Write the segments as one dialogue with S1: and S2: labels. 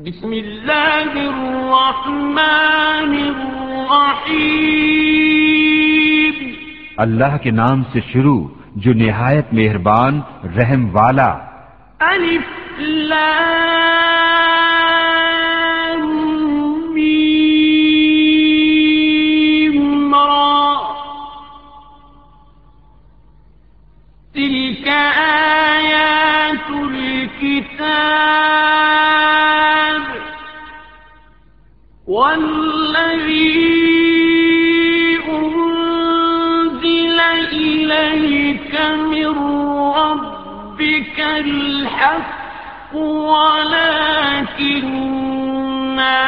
S1: بسم اللہ الرحمن الرحیم
S2: اللہ کے نام سے شروع جو نہایت مہربان رحم والا۔
S1: الف لام. الحق ولكن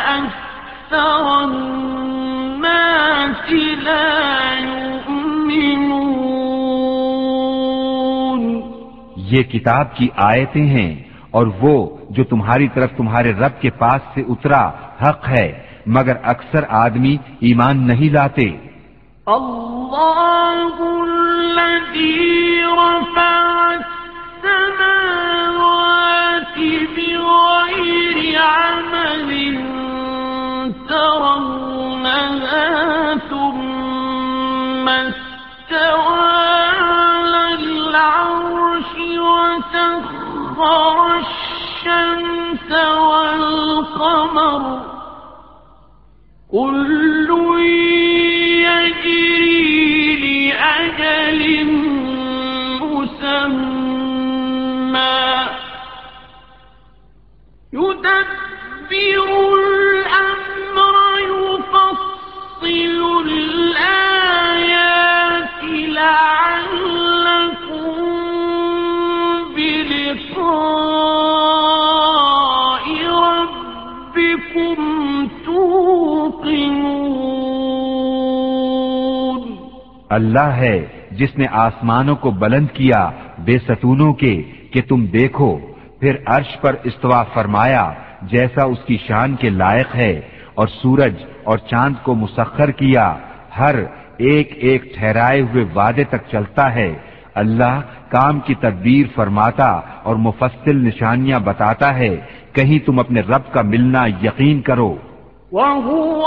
S1: أكثر الناس لا يؤمنون.
S2: یہ کتاب کی آیتیں ہیں اور وہ جو تمہاری طرف تمہارے رب کے پاس سے اترا حق ہے مگر اکثر آدمی ایمان نہیں لاتے۔
S1: الله الذي رفع السماوات بغير عمل ترونها ثم استوى على العرش وسخر الشمس والقمر. كل يجري لأجل مسمى. يدبر الأمر يفصل الآيات لعلكم بلقاء ربكم توقنون
S2: اللہ ہے جس نے آسمانوں کو بلند کیا، بے ستونوں کے کہ تم دیکھو، پھر عرش پر استوا فرمایا، جیسا اس کی شان کے لائق ہے، اور سورج اور چاند کو مسخر کیا، ہر ایک ایک ٹھہرائے ہوئے وعدے تک چلتا ہے۔ اللہ کام کی تدبیر فرماتا اور مفصل نشانیاں بتاتا ہے۔ کہیں تم اپنے رب کا ملنا یقین کرو۔
S1: وهو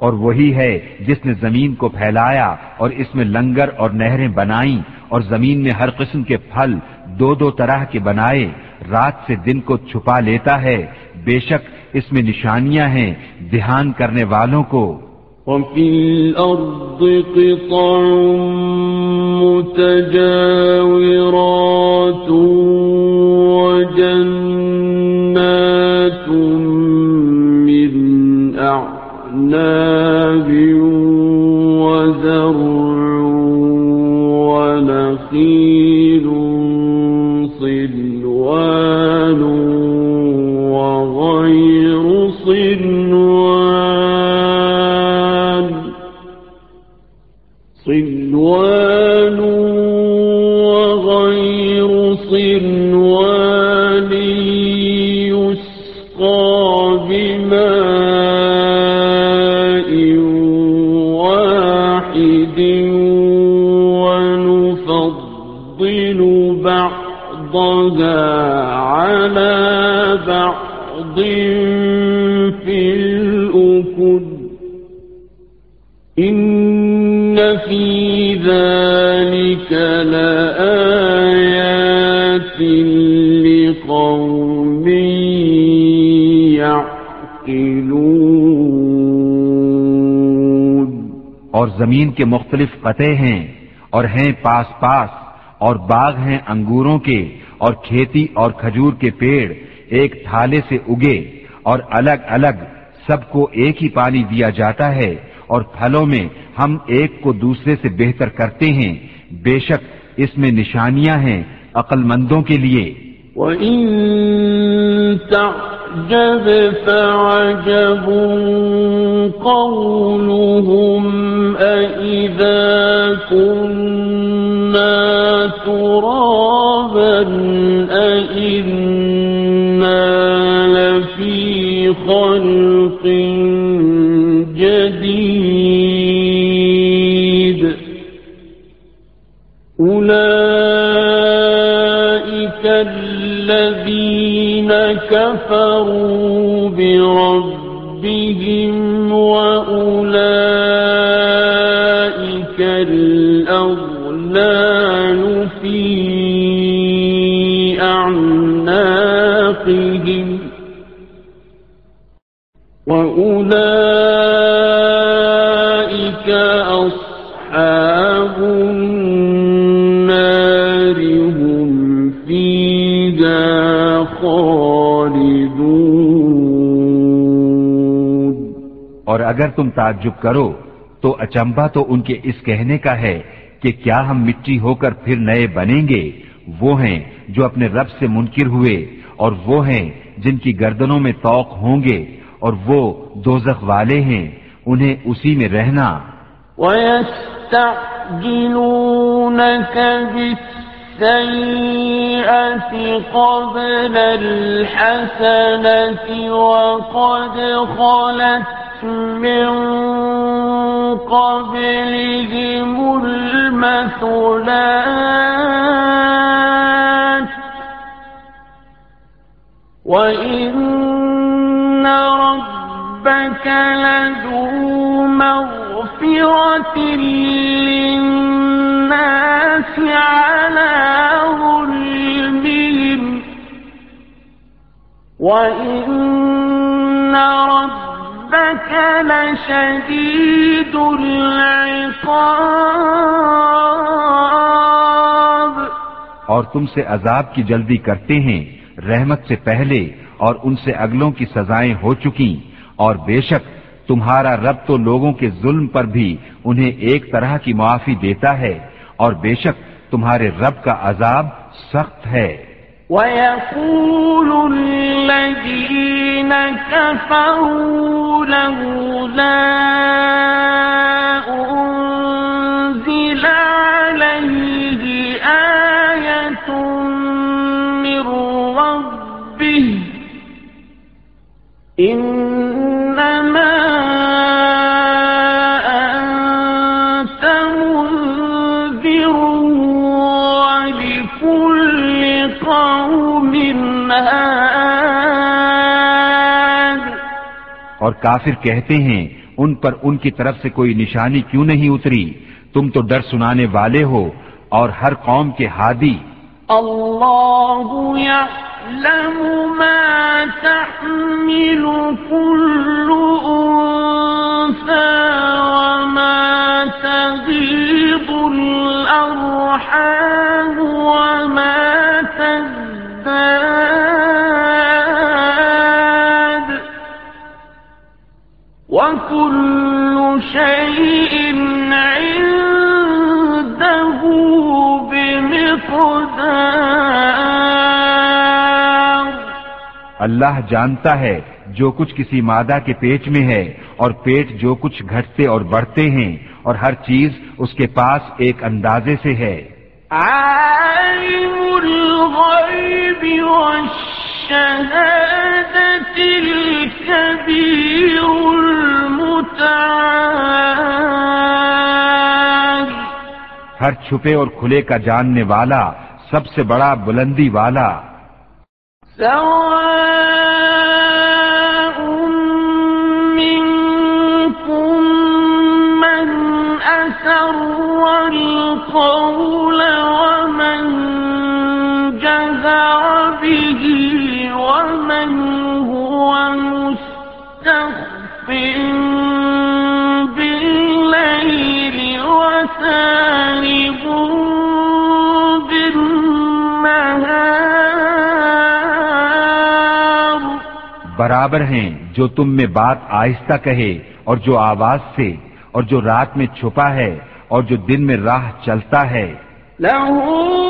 S2: اور وہی ہے جس نے زمین کو پھیلایا اور اس میں لنگر اور نہریں بنائیں اور زمین میں ہر قسم کے پھل دو دو طرح کے بنائے رات سے دن کو چھپا لیتا ہے۔ بے شک اس میں نشانیاں ہیں دھیان کرنے والوں کو۔
S1: وفي الأرض قطع متجاورات وجنات أعناب
S2: زمین کے مختلف قطع ہیں اور ہیں پاس پاس اور باغ ہیں انگوروں کے اور کھیتی اور کھجور کے پیڑ، ایک تھالے سے اگے اور الگ الگ سب کو ایک ہی پانی دیا جاتا ہے اور پھلوں میں ہم ایک کو دوسرے سے بہتر کرتے ہیں۔ بے شک اس میں نشانیاں ہیں عقل مندوں کے لیے۔
S1: وَإِن تعجب فعجب قولهم أئذا كنا ترابا أئنا لفي خلق جديد أولئك كفروا بربهم وأولئك الأغلال في أعناقهم وأولئك
S2: اور اگر تم تعجب کرو، تو اچمبا تو ان کے اس کہنے کا ہے کہ کیا ہم مٹی ہو کر پھر نئے بنیں گے؟ وہ ہیں جو اپنے رب سے منکر ہوئے، اور وہ ہیں جن کی گردنوں میں توق ہوں گے، اور وہ دوزخ والے ہیں، انہیں اسی میں رہنا۔
S1: ويستعجلونك بالسيئة قبل الحسنة وقد خلت من قبلهم المثلات. وإن ربك لذو مغفرة للناس على ظلمهم. وإن ربك لشديد العقاب.
S2: اور تم سے عذاب کی جلدی کرتے ہیں، رحمت سے پہلے اور ان سے اگلوں کی سزائیں ہو چکی، اور بے شک تمہارا رب تو لوگوں کے ظلم پر بھی انہیں ایک طرح کی معافی دیتا ہے، اور بے شک تمہارے رب کا عذاب سخت ہے۔
S1: ويقول الذين كفروا لولا أنزل عليه آية من ربه إنما
S2: کافر کہتے ہیں، ان پر ان کی طرف سے کوئی نشانی کیوں نہیں اتری؟ تم تو ڈر سنانے والے ہو، اور ہر قوم کے ہادی۔
S1: الله يعلم ما تحمل كل أنثى وما تغيض الأرحام وما تزداد۔ وكل شيء عنده بمقدار.
S2: اللہ جانتا ہے جو کچھ کسی مادہ کے پیٹ میں ہے اور پیٹ جو کچھ گھٹتے اور بڑھتے ہیں اور ہر چیز اس کے پاس ایک اندازے سے ہے۔
S1: عالم الغيب والشهادة الكبير المتعال.
S2: ہر چھپے اور کھلے کا جاننے والا سب سے بڑا بلندی والا۔
S1: سواء منكم من أسر القول
S2: برابر ہیں جو تم میں بات آہستہ کہے اور جو آواز سے اور جو رات میں چھپا ہے اور جو دن میں راہ چلتا ہے۔
S1: لہو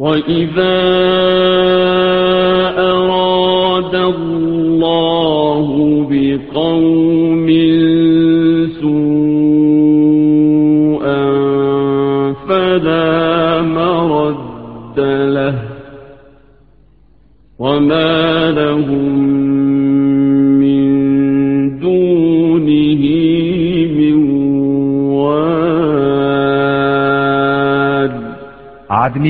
S1: وَإِذَا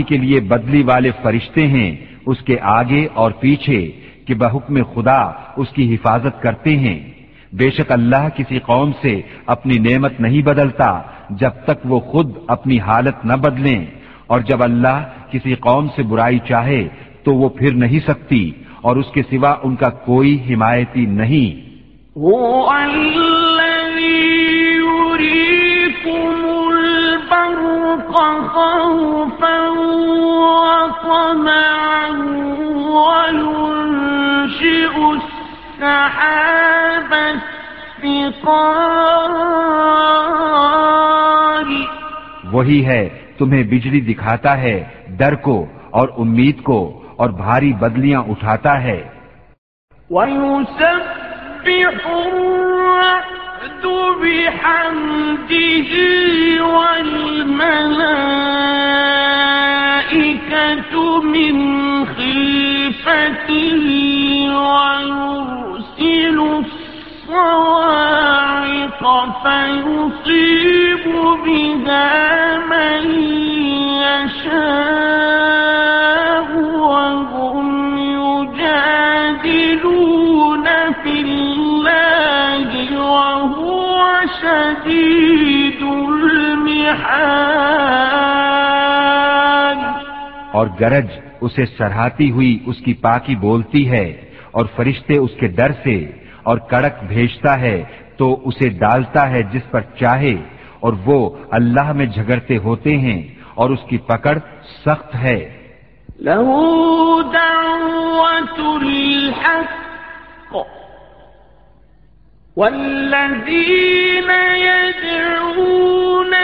S2: آدمی کے لیے بدلی والے فرشتے ہیں اس کے آگے اور پیچھے کہ بحکم خدا اس کی حفاظت کرتے ہیں۔ بے شک اللہ کسی قوم سے اپنی نعمت نہیں بدلتا جب تک وہ خود اپنی حالت نہ بدلیں۔ اور جب اللہ کسی قوم سے برائی چاہے تو وہ پھر نہیں سکتی اور اس کے سوا ان کا کوئی حمایتی نہیں۔
S1: هو الذي يريكم البرق وينشئ السحاب الثقال
S2: وہی ہے تمہیں بجلی دکھاتا ہے ڈر کو اور امید کو اور بھاری بدلیاں اٹھاتا ہے۔
S1: ويسبح الرعد بحمده والملائكة فيصيب بها من يشاء وهم يجادلون في الله وهو شديد المحال
S2: اور گرج اسے سرہاتی ہوئی اس کی پاکی بولتی ہے اور فرشتے اس کے ڈر سے اور کڑک بھیجتا ہے تو اسے ڈالتا ہے جس پر چاہے اور وہ اللہ میں جھگڑتے ہوتے ہیں اور اس کی پکڑ سخت ہے۔
S1: له دعوة الحق والذين يدعون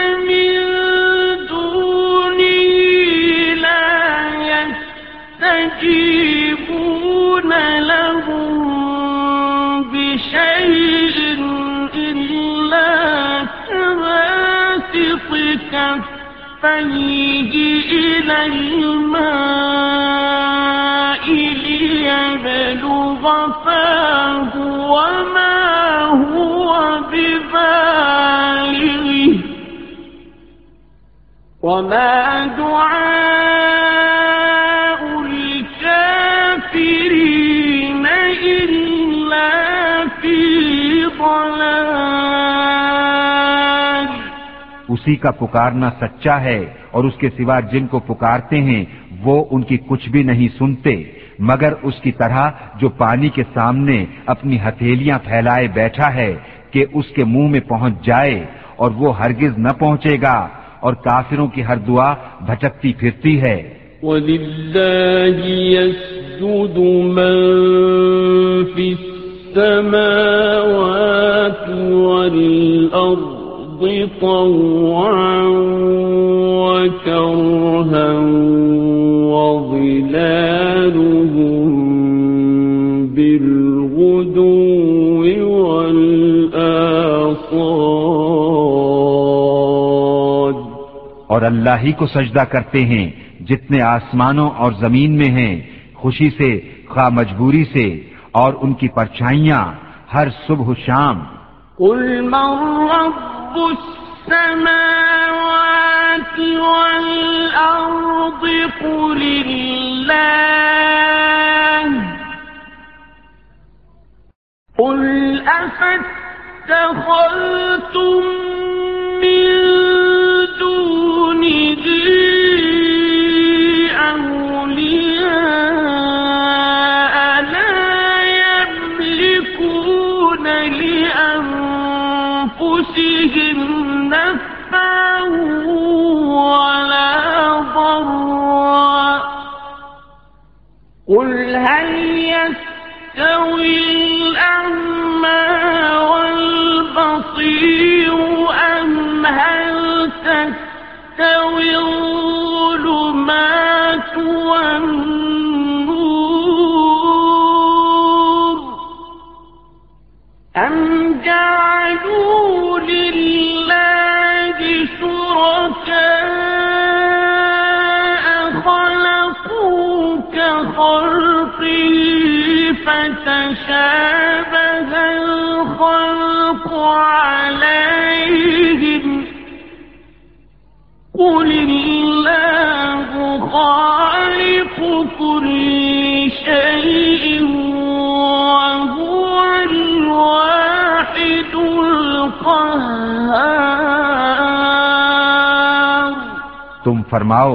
S1: إلى الماء ليبلغ فاه وما هو ببالغه. وما
S2: اسی کا پکارنا سچا ہے اور اس کے سوا جن کو پکارتے ہیں، وہ ان کی کچھ بھی نہیں سنتے۔ مگر اس کی طرح جو پانی کے سامنے اپنی ہتھیلیاں پھیلائے بیٹھا ہے کہ اس کے منہ میں پہنچ جائے اور وہ ہرگز نہ پہنچے گا اور کافروں کی ہر دعا بھٹکتی پھرتی ہے۔
S1: ولله طوعا وكرها وظلالهم بالغدو والآصال
S2: اور اللہ ہی کو سجدہ کرتے ہیں جتنے آسمانوں اور زمین میں ہیں خوشی سے خواہ مجبوری سے اور ان کی پرچھائیاں ہر صبح و شام۔
S1: قل من رب رب السماوات والأرض قل الله. قل أفتخلتم من قل هل يستوي الأعمى والبصير أم هل تستوي الظلمات والنور أم جعلوا لله شركاء كخلقه فتشابه الخلق عليهم. قل الله خالق كل شيء وهو الواحد القهار.
S2: تم فرماؤ،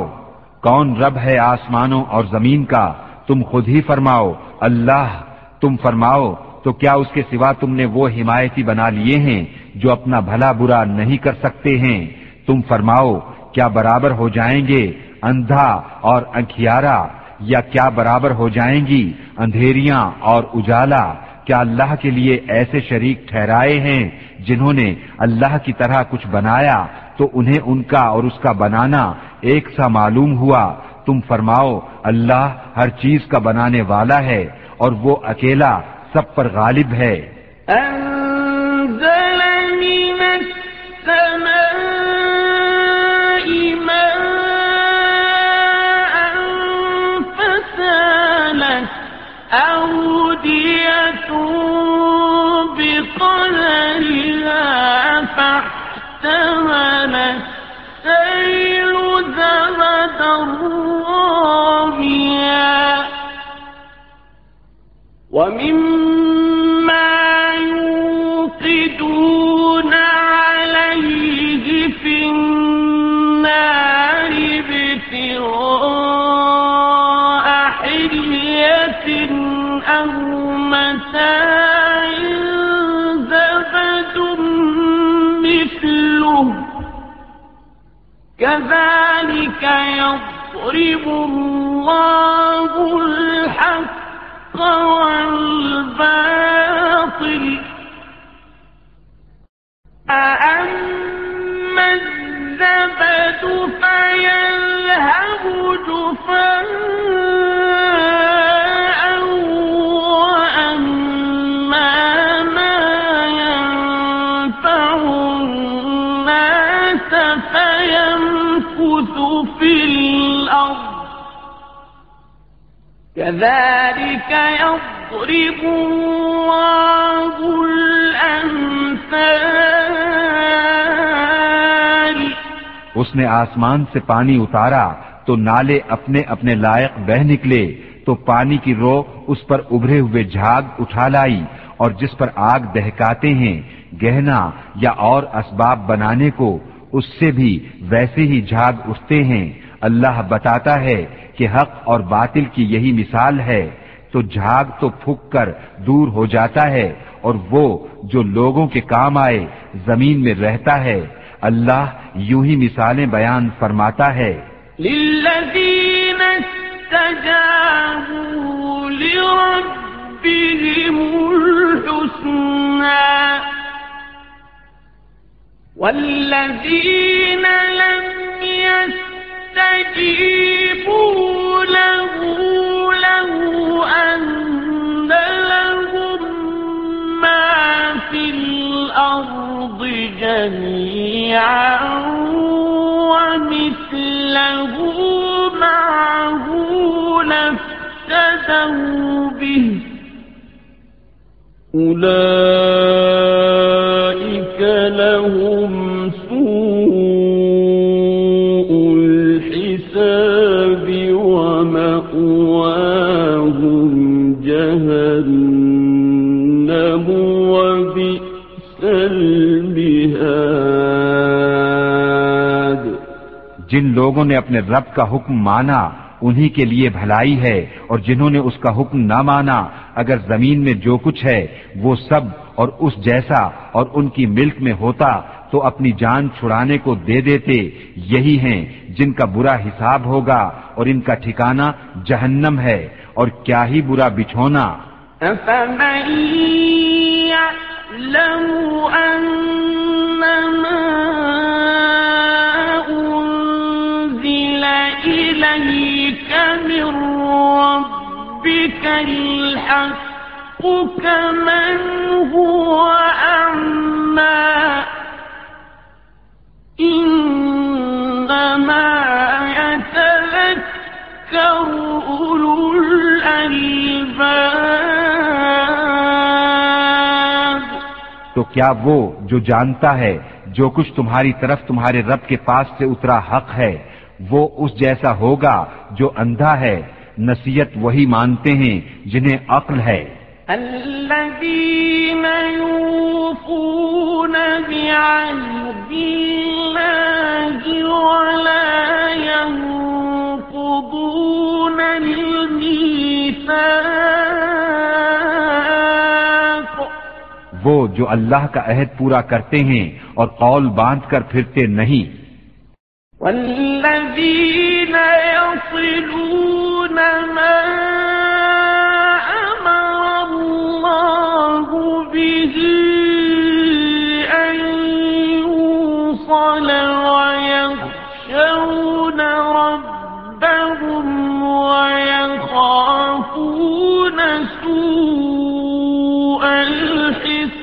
S2: کون رب ہے آسمانوں اور زمین کا؟ تم خود ہی فرماؤ، اللہ، تم فرماؤ، تو کیا اس کے سوا تم نے وہ حمایتی بنا لیے ہیں جو اپنا بھلا برا نہیں کر سکتے ہیں؟ تم فرماؤ، کیا برابر ہو جائیں گے اندھا اور انکھیارا؟ یا کیا برابر ہو جائیں گی اندھیریاں اور اجالا؟ کیا اللہ کے لیے ایسے شریک ٹھہرائے ہیں جنہوں نے اللہ کی طرح کچھ بنایا؟ تو انہیں ان کا اور اس کا بنانا ایک سا معلوم ہوا۔ تم فرماؤ، اللہ ہر چیز کا بنانے والا ہے اور وہ اکیلا سب پر غالب ہے۔
S1: أنزل من السماء ماء فسالت أودية بقدرها فاحتمل السيل زبدا ومما يوقدون عليه في النار ابتغاء حلية أو متاع زبد مثله كذلك يضرب الله الحق والباطل أأما الزبد فيذهب جفاء وأما ما ينفع الناس فيمكث في الأرض كذلك يضرب الله الأمثال.
S2: اس نے آسمان سے پانی اتارا تو نالے اپنے اپنے لائق بہ نکلے تو پانی کی رو اس پر ابھرے ہوئے جھاگ اٹھا لائی اور جس پر آگ دہکاتے ہیں، گہنا یا اور اسباب بنانے کو، اس سے بھی ویسے ہی جھاگ اٹھتے ہیں۔ اللہ بتاتا ہے کہ حق اور باطل کی یہی مثال ہے، تو جھاگ تو پھک کر دور ہو جاتا ہے، اور وہ جو لوگوں کے کام آئے، زمین میں رہتا ہے۔ اللہ یوں ہی مثالیں بیان فرماتا ہے۔
S1: استجابوا لربهم الحسنى والذين لم يستجيبوا له له أن لهم
S2: جن لوگوں نے اپنے رب کا حکم مانا، انہی کے لیے بھلائی ہے، اور جنہوں نے اس کا حکم نہ مانا، اگر زمین میں جو کچھ ہے، وہ سب اور اس جیسا اور ان کی ملک میں ہوتا، تو اپنی جان چھڑانے کو دے دیتے، یہی ہیں جن کا برا حساب ہوگا، اور ان کا ٹھکانہ جہنم ہے، اور کیا ہی برا بچھونا۔
S1: من ربك الحق كمن هو أعمى إنما يتذكر أولو الألباب.
S2: تو کیا وہ جو جانتا ہے جو کچھ تمہاری طرف تمہارے رب کے پاس سے اترا حق ہے وہ اس جیسا ہوگا جو اندھا ہے۔ نصیحت وہی مانتے ہیں جنہیں عقل ہے۔
S1: الذين يوفون بعهد الله ولا ينقضون الميثاق.
S2: وہ جو اللہ کا عہد پورا کرتے ہیں اور قول باندھ کر پھرتے نہیں۔
S1: والذين يصلون ما أمر الله به أن يوصل ويخشون ربهم ويخافون سوء الحساب.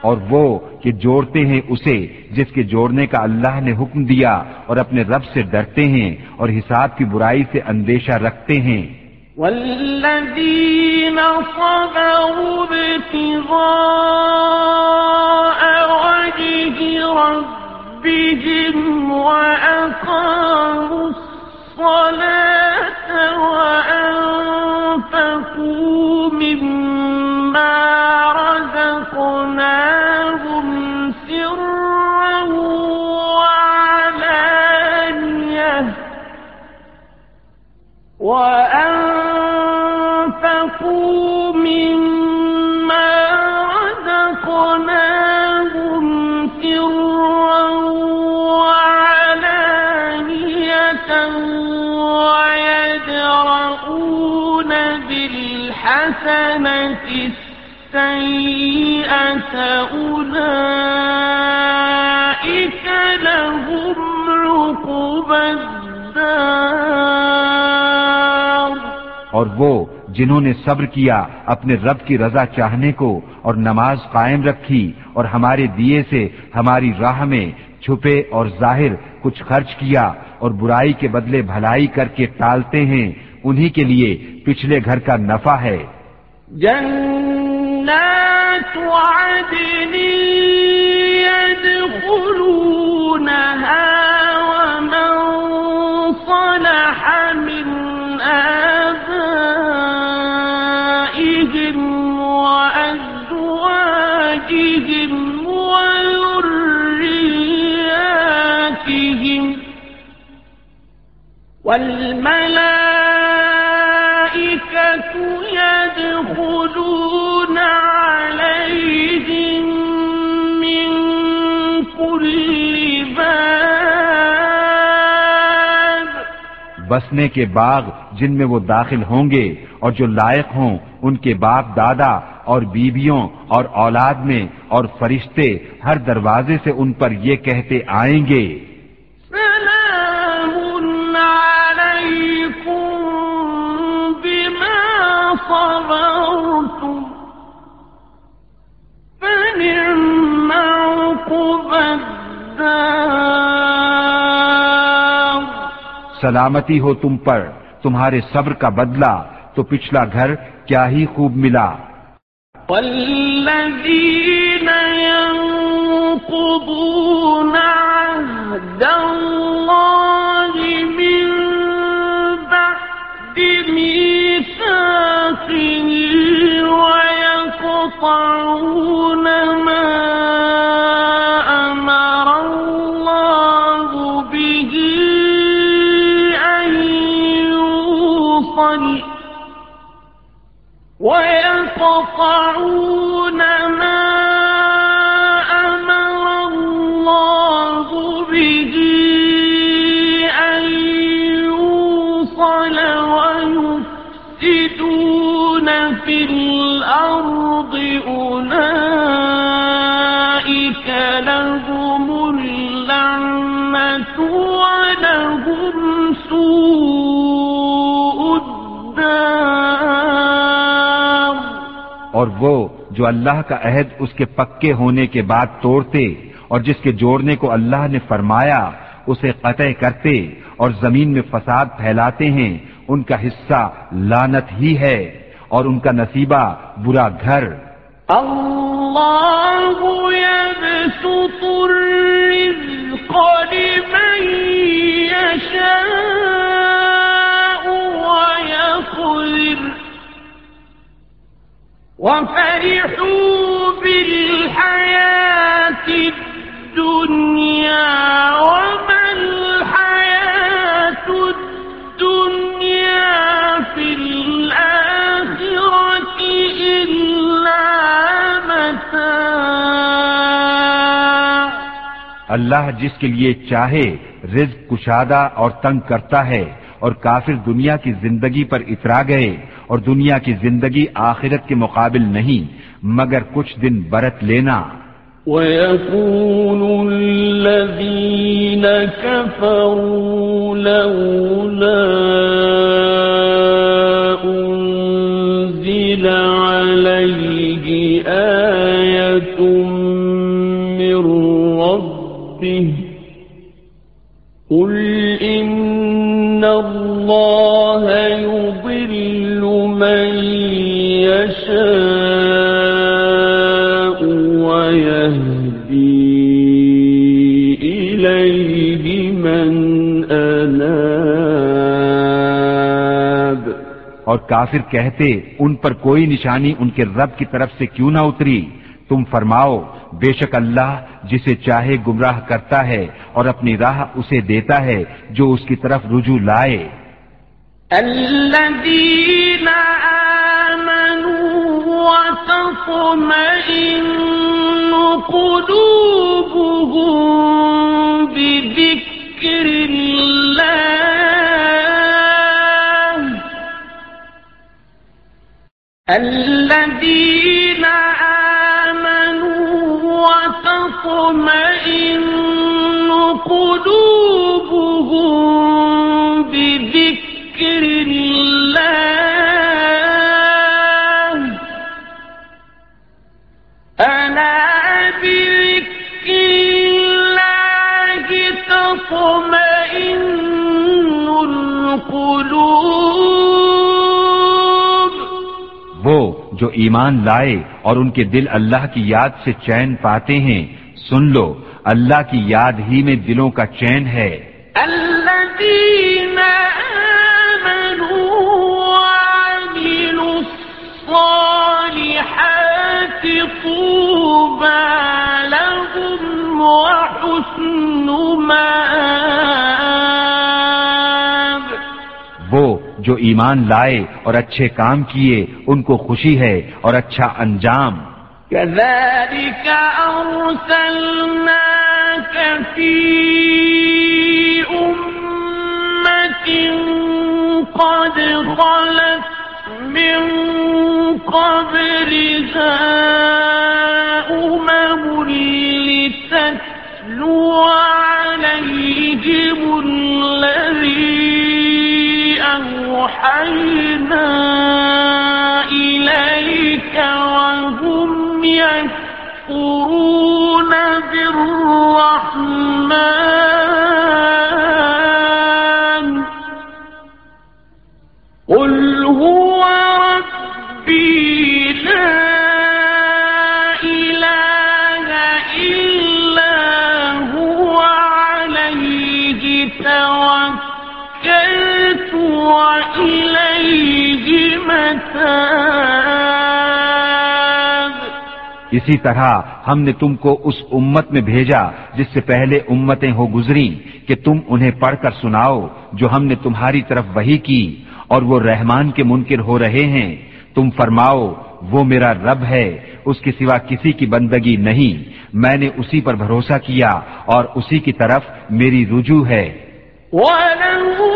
S2: اور وہ کہ جوڑتے ہیں اسے جس کے جوڑنے کا اللہ نے حکم دیا اور اپنے رب سے ڈرتے ہیں اور حساب کی برائی سے اندیشہ رکھتے ہیں۔
S1: والذين صبروا ابتغاء وجه ربهم وأقاموا الصلاة وأنفقوا مما رزقناهم وأنفقوا مما رزقناهم سرا وعلانية ويدرؤون بالحسنة السيئة أولئك
S2: جنہوں نے صبر کیا، اپنے رب کی رضا چاہنے کو، اور نماز قائم رکھی، اور ہمارے دیے سے ہماری راہ میں چھپے اور ظاہر کچھ خرچ کیا، اور برائی کے بدلے بھلائی کر کے ٹالتے ہیں، انہی کے لیے پچھلے گھر کا نفع ہے۔
S1: جنات عدن يدخلونها والملائكة يدخلون عليهم من كل باب.
S2: بسنے کے باغ جن میں وہ داخل ہوں گے اور جو لائق ہوں ان کے باپ دادا اور بیویوں اور اولاد میں اور فرشتے ہر دروازے سے ان پر یہ کہتے آئیں گے۔ سلامتی ہو تم پر، تمہارے صبر کا بدلہ، تو پچھلا گھر کیا ہی خوب ملا۔
S1: والذين ينقضون عهد الله من بعد ميثاقه ويقطعون يقطعون ما أمر الله به أن يوصل ويفسدون في الأرض.
S2: وہ جو اللہ کا عہد اس کے پکے ہونے کے بعد توڑتے اور جس کے جوڑنے کو اللہ نے فرمایا، اسے قطع کرتے اور زمین میں فساد پھیلاتے ہیں، ان کا حصہ لانت ہی ہے اور ان کا نصیبہ برا گھر۔
S1: الله يبسط الرزق لمن يشاء وفرحوا بالحياة الدنيا وما الحياة الدنيا في الآخرة إلا متاع.
S2: اللہ جس کے لیے چاہے، رزق کشادہ اور تنگ کرتا ہے اور کافر دنیا کی زندگی پر اترا گئے اور دنیا کی زندگی آخرت کے مقابل نہیں، مگر کچھ دن برت لینا۔
S1: وَيَكُونُ الَّذِينَ كَفَرُوا لَوْلَا
S2: اور کافر کہتے، ان پر کوئی نشانی ان کے رب کی طرف سے کیوں نہ اتری؟ تم فرماؤ، بے شک اللہ جسے چاہے گمراہ کرتا ہے اور اپنی راہ اسے دیتا ہے جو اس کی طرف رجوع لائے۔
S1: الذين آمنوا وتطمئن قلوبهم بذكر الله الذين آمنوا وتطمئن قلوبهم
S2: جو ایمان لائے اور ان کے دل اللہ کی یاد سے چین پاتے ہیں، سن لو، اللہ کی یاد ہی میں دلوں کا چین ہے۔
S1: طوبى لهم وحسن
S2: جو ایمان لائے اور اچھے کام کیے، ان کو خوشی ہے اور اچھا انجام۔
S1: كذلك أرسلناك في أمة قد خلت من قبلها أمم لتتلو عليهم الذي أوحينا إليك وهم يكفرون بالرحمن.
S2: اسی طرح ہم نے تم کو اس امت میں بھیجا جس سے پہلے امتیں ہو گزری کہ تم انہیں پڑھ کر سناؤ جو ہم نے تمہاری طرف وہی کی اور وہ رحمان کے منکر ہو رہے ہیں۔ تم فرماؤ، وہ میرا رب ہے، اس کے سوا کسی کی بندگی نہیں۔ میں نے اسی پر بھروسہ کیا اور اسی کی طرف میری رجوع ہے۔
S1: وَلَوْ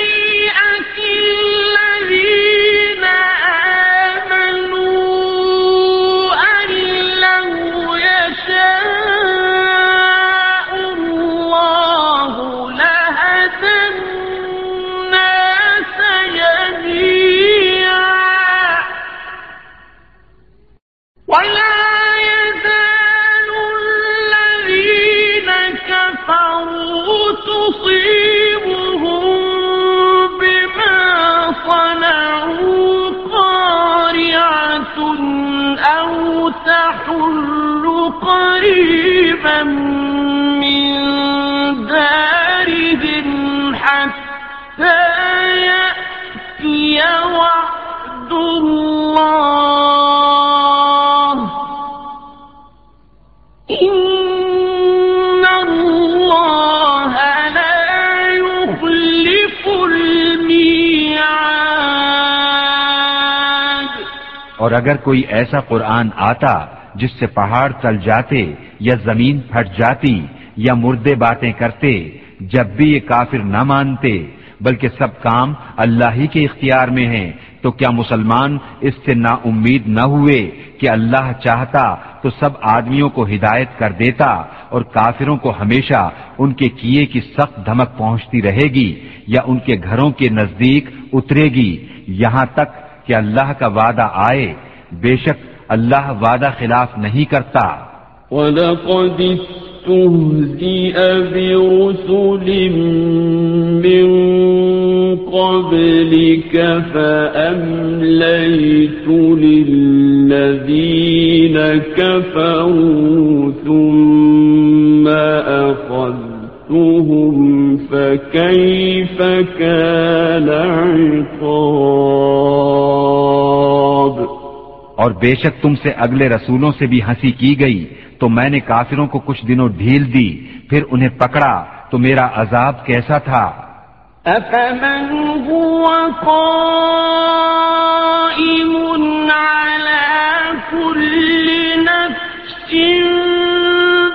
S1: قريبا من دارهم حتى يأتي وعد الله إن الله لا يخلف الميعاد
S2: اور اگر کوئی ایسا قرآن آتا جس سے پہاڑ چل جاتے یا زمین پھٹ جاتی یا مردے باتیں کرتے، جب بھی یہ کافر نہ مانتے، بلکہ سب کام اللہ ہی کے اختیار میں ہیں، تو کیا مسلمان اس سے نا امید نہ ہوئے کہ اللہ چاہتا تو سب آدمیوں کو ہدایت کر دیتا اور کافروں کو ہمیشہ ان کے کیے کی سخت دھمک پہنچتی رہے گی یا ان کے گھروں کے نزدیک اترے گی، یہاں تک کہ اللہ کا وعدہ آئے، بے شک اللہ وعدہ خلاف نہیں کرتا۔
S1: وَلَقَدِ اسْتُهْزِئَ بِرُسُلٍ مِّن قَبْلِكَ فَأَمْلَيْتُ لِلَّذِينَ كَفَرُوا ثُمَّ أَخَذْتُهُمْ فَكَيْفَ كَانَ عِقَابِ
S2: اور بے شک تم سے اگلے رسولوں سے بھی ہنسی کی گئی، تو میں نے کافروں کو کچھ دنوں ڈھیل دی، پھر انہیں پکڑا، تو میرا عذاب کیسا تھا؟
S1: أفمن هو قائم على كل نفس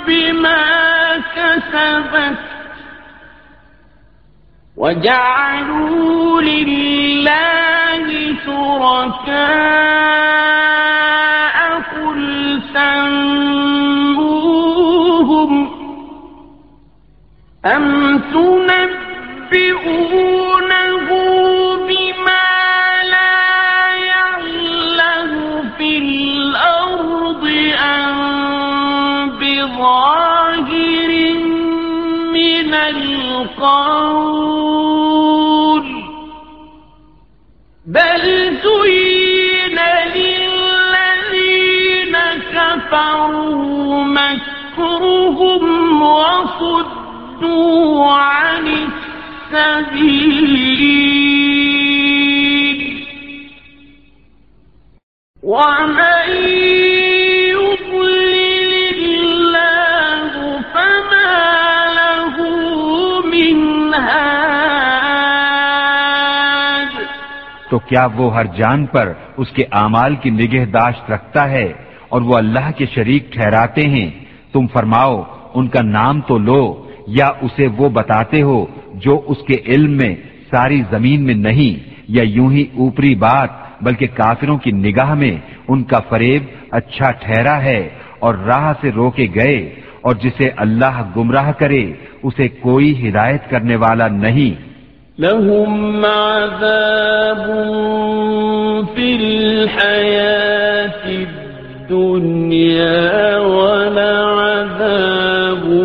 S1: بما كسبت وجعلوا لله شركاء سموهم أم تنبئونه بما لا يعلم في الأرض أم بظاهر من القول كفروا مكرهم وصدوا عن السبيل ومن
S2: تو کیا وہ ہر جان پر اس کے اعمال کی نگہداشت رکھتا ہے؟ اور وہ اللہ کے شریک ٹھہراتے ہیں۔ تم فرماؤ، ان کا نام تو لو، یا اسے وہ بتاتے ہو جو اس کے علم میں ساری زمین میں نہیں، یا یوں ہی اوپری بات، بلکہ کافروں کی نگاہ میں ان کا فریب اچھا ٹھہرا ہے اور راہ سے روکے گئے، اور جسے اللہ گمراہ کرے، اسے کوئی ہدایت کرنے والا نہیں۔
S1: لهم عذاب في الحياة الدنيا ولعذاب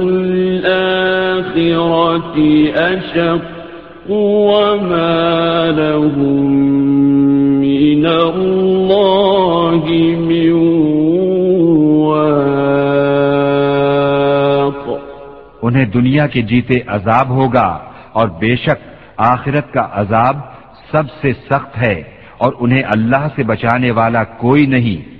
S1: الآخرة أشق وما لهم من الله من واق.
S2: انہیں دنیا کے جیتے عذاب ہوگا اور بے شک آخرت کا عذاب سب سے سخت ہے اور انہیں اللہ سے بچانے والا کوئی نہیں۔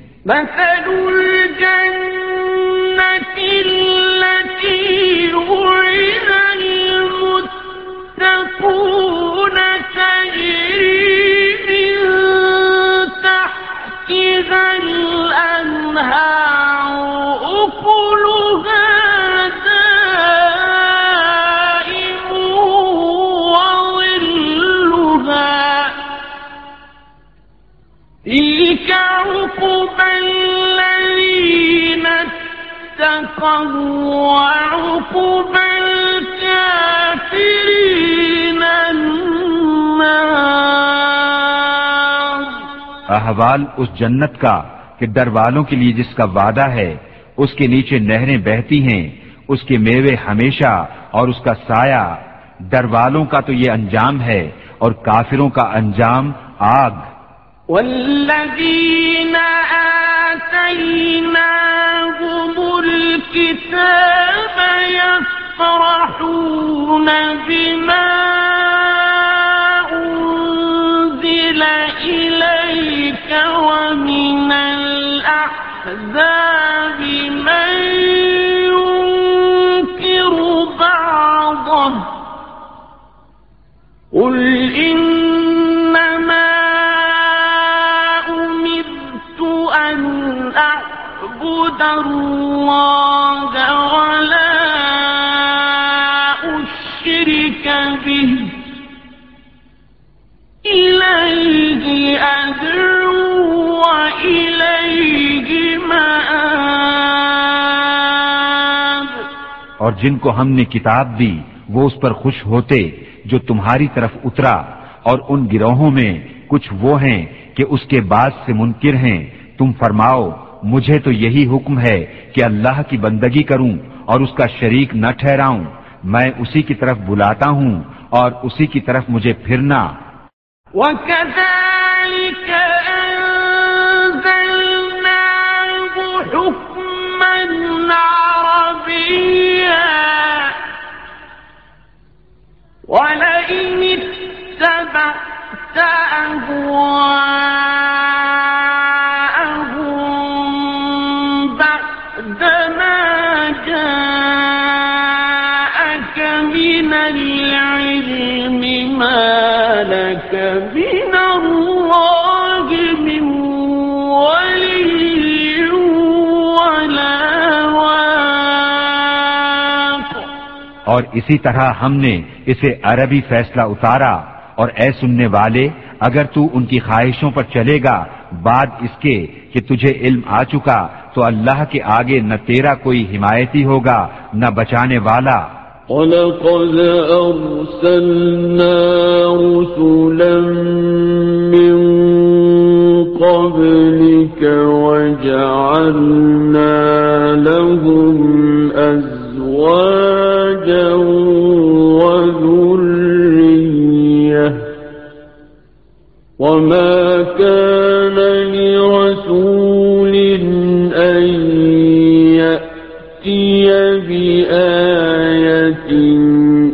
S2: احوال اس جنت کا کہ ڈر والوں کے لیے جس کا وعدہ ہے، اس کے نیچے نہریں بہتی ہیں، اس کے میوے ہمیشہ اور اس کا سایہ۔ ڈر والوں کا تو یہ انجام ہے اور کافروں کا انجام آگ۔
S1: والذين آتيناهم الكتاب يفرحون بما أنزل إليك ومن الأحزاب من ينكر بعضه. قل إنما أمرت أن أعبد الله ولا أشرك به. إليه أدعو وإليه
S2: اور جن کو ہم نے کتاب دی وہ اس پر خوش ہوتے جو تمہاری طرف اترا اور ان گروہوں میں کچھ وہ ہیں کہ اس کے بعد سے منکر ہیں۔ تم فرماؤ مجھے تو یہی حکم ہے کہ اللہ کی بندگی کروں اور اس کا شریک نہ ٹھہراؤں۔ میں اسی کی طرف بلاتا ہوں اور اسی کی طرف مجھے پھرنا۔
S1: وكذلك
S2: اور اسی طرح ہم نے اسے عربی فیصلہ اتارا اور اے سننے والے، اگر تو ان کی خواہشوں پر چلے گا، بعد اس کے کہ تجھے علم آ چکا، تو اللہ کے آگے نہ تیرا کوئی حمایتی ہوگا، نہ بچانے والا۔
S1: ولقد أرسلنا رسلا من قبلك وجعلنا لهم أزواجا وما كان لرسول أن يأتي بآية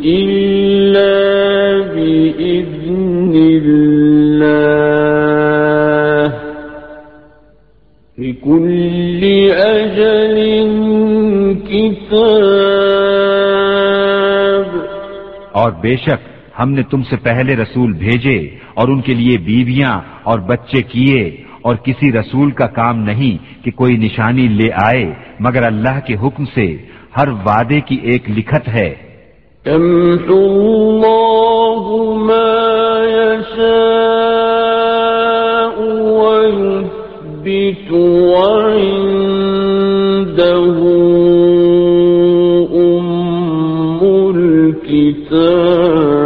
S1: إلا بإذن الله لكل أجل كتاب
S2: اور بے شک ہم نے تم سے پہلے رسول بھیجے اور ان کے لیے بیویاں اور بچے کیے اور کسی رسول کا کام نہیں کہ کوئی نشانی لے آئے، مگر اللہ کے حکم سے ہر وعدے کی ایک لکھت ہے۔
S1: وعنده أم الكتاب۔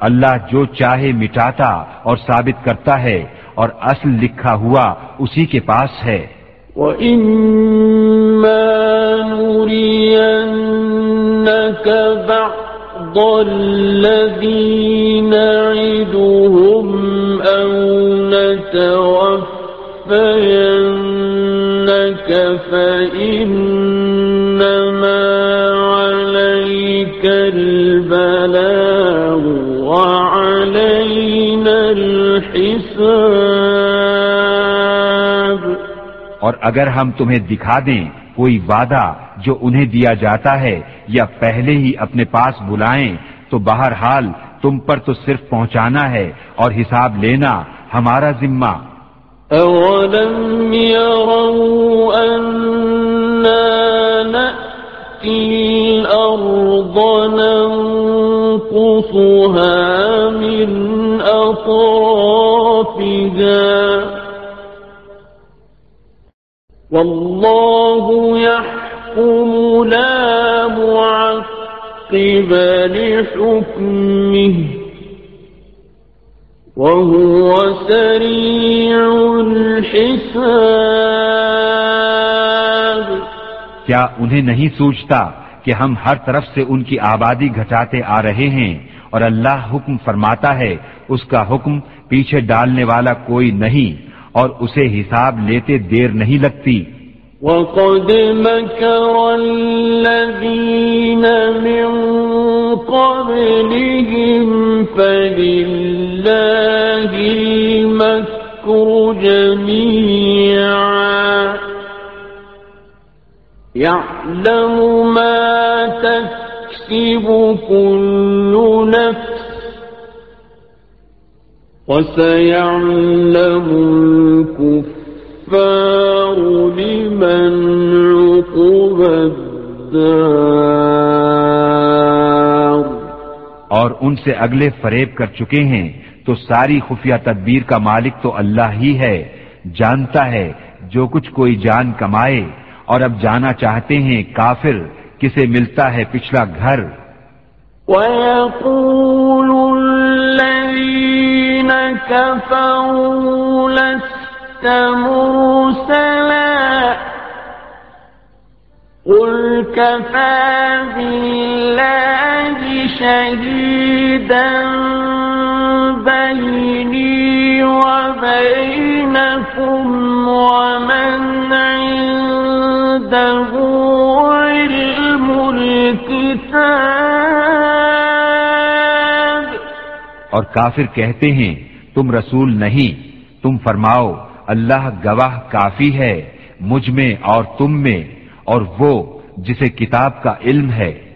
S2: اللہ جو چاہے مٹاتا اور ثابت کرتا ہے اور اصل لکھا ہوا اسی کے پاس ہے۔
S1: وَإِمَّا نُرِيَنَّكَ بَعْضَ الذي نعدهم أو نتوفينك فإنما عليك البلاغ وعلينا الحساب۔
S2: اور اگر ہم تمہیں دکھا دیں کوئی وعدہ جو انہیں دیا جاتا ہے یا پہلے ہی اپنے پاس بلائیں تو بہرحال تم پر تو صرف پہنچانا ہے اور حساب لینا ہمارا ذمہ۔
S1: أولم يروا الأرض ننقصها من أطرافها. والله يحكم لا معقب لحكمه. وهو سريع الحساب.
S2: کیا انہیں نہیں سوچتا کہ ہم ہر طرف سے ان کی آبادی گھٹاتے آ رہے ہیں اور اللہ حکم فرماتا ہے، اس کا حکم پیچھے ڈالنے والا کوئی نہیں اور اسے حساب لیتے دیر نہیں لگتی۔
S1: وقد مكر الذين من قبلهم فلله المكر جميعا۔ يعلم ما تكسب كل نفس وسيعلم الكفار لمن عقب الدار
S2: اور ان سے اگلے فریب کر چکے ہیں تو ساری خفیہ تدبیر کا مالک تو اللہ ہی ہے، جانتا ہے جو کچھ کوئی جان کمائے۔ اور اب جانا چاہتے ہیں کافر کسے ملتا ہے پچھلا گھر۔
S1: ويقول الذين كفروا لست مرسلا قل كفى بالله شهيدا بيني وبينكم ومن عنده علم الكتاب
S2: اور کافر کہتے ہیں، تم رسول نہیں، تم فرماؤ، اللہ گواہ کافی ہے، مجھ میں اور تم میں، اور وہ جسے کتاب کا علم ہے۔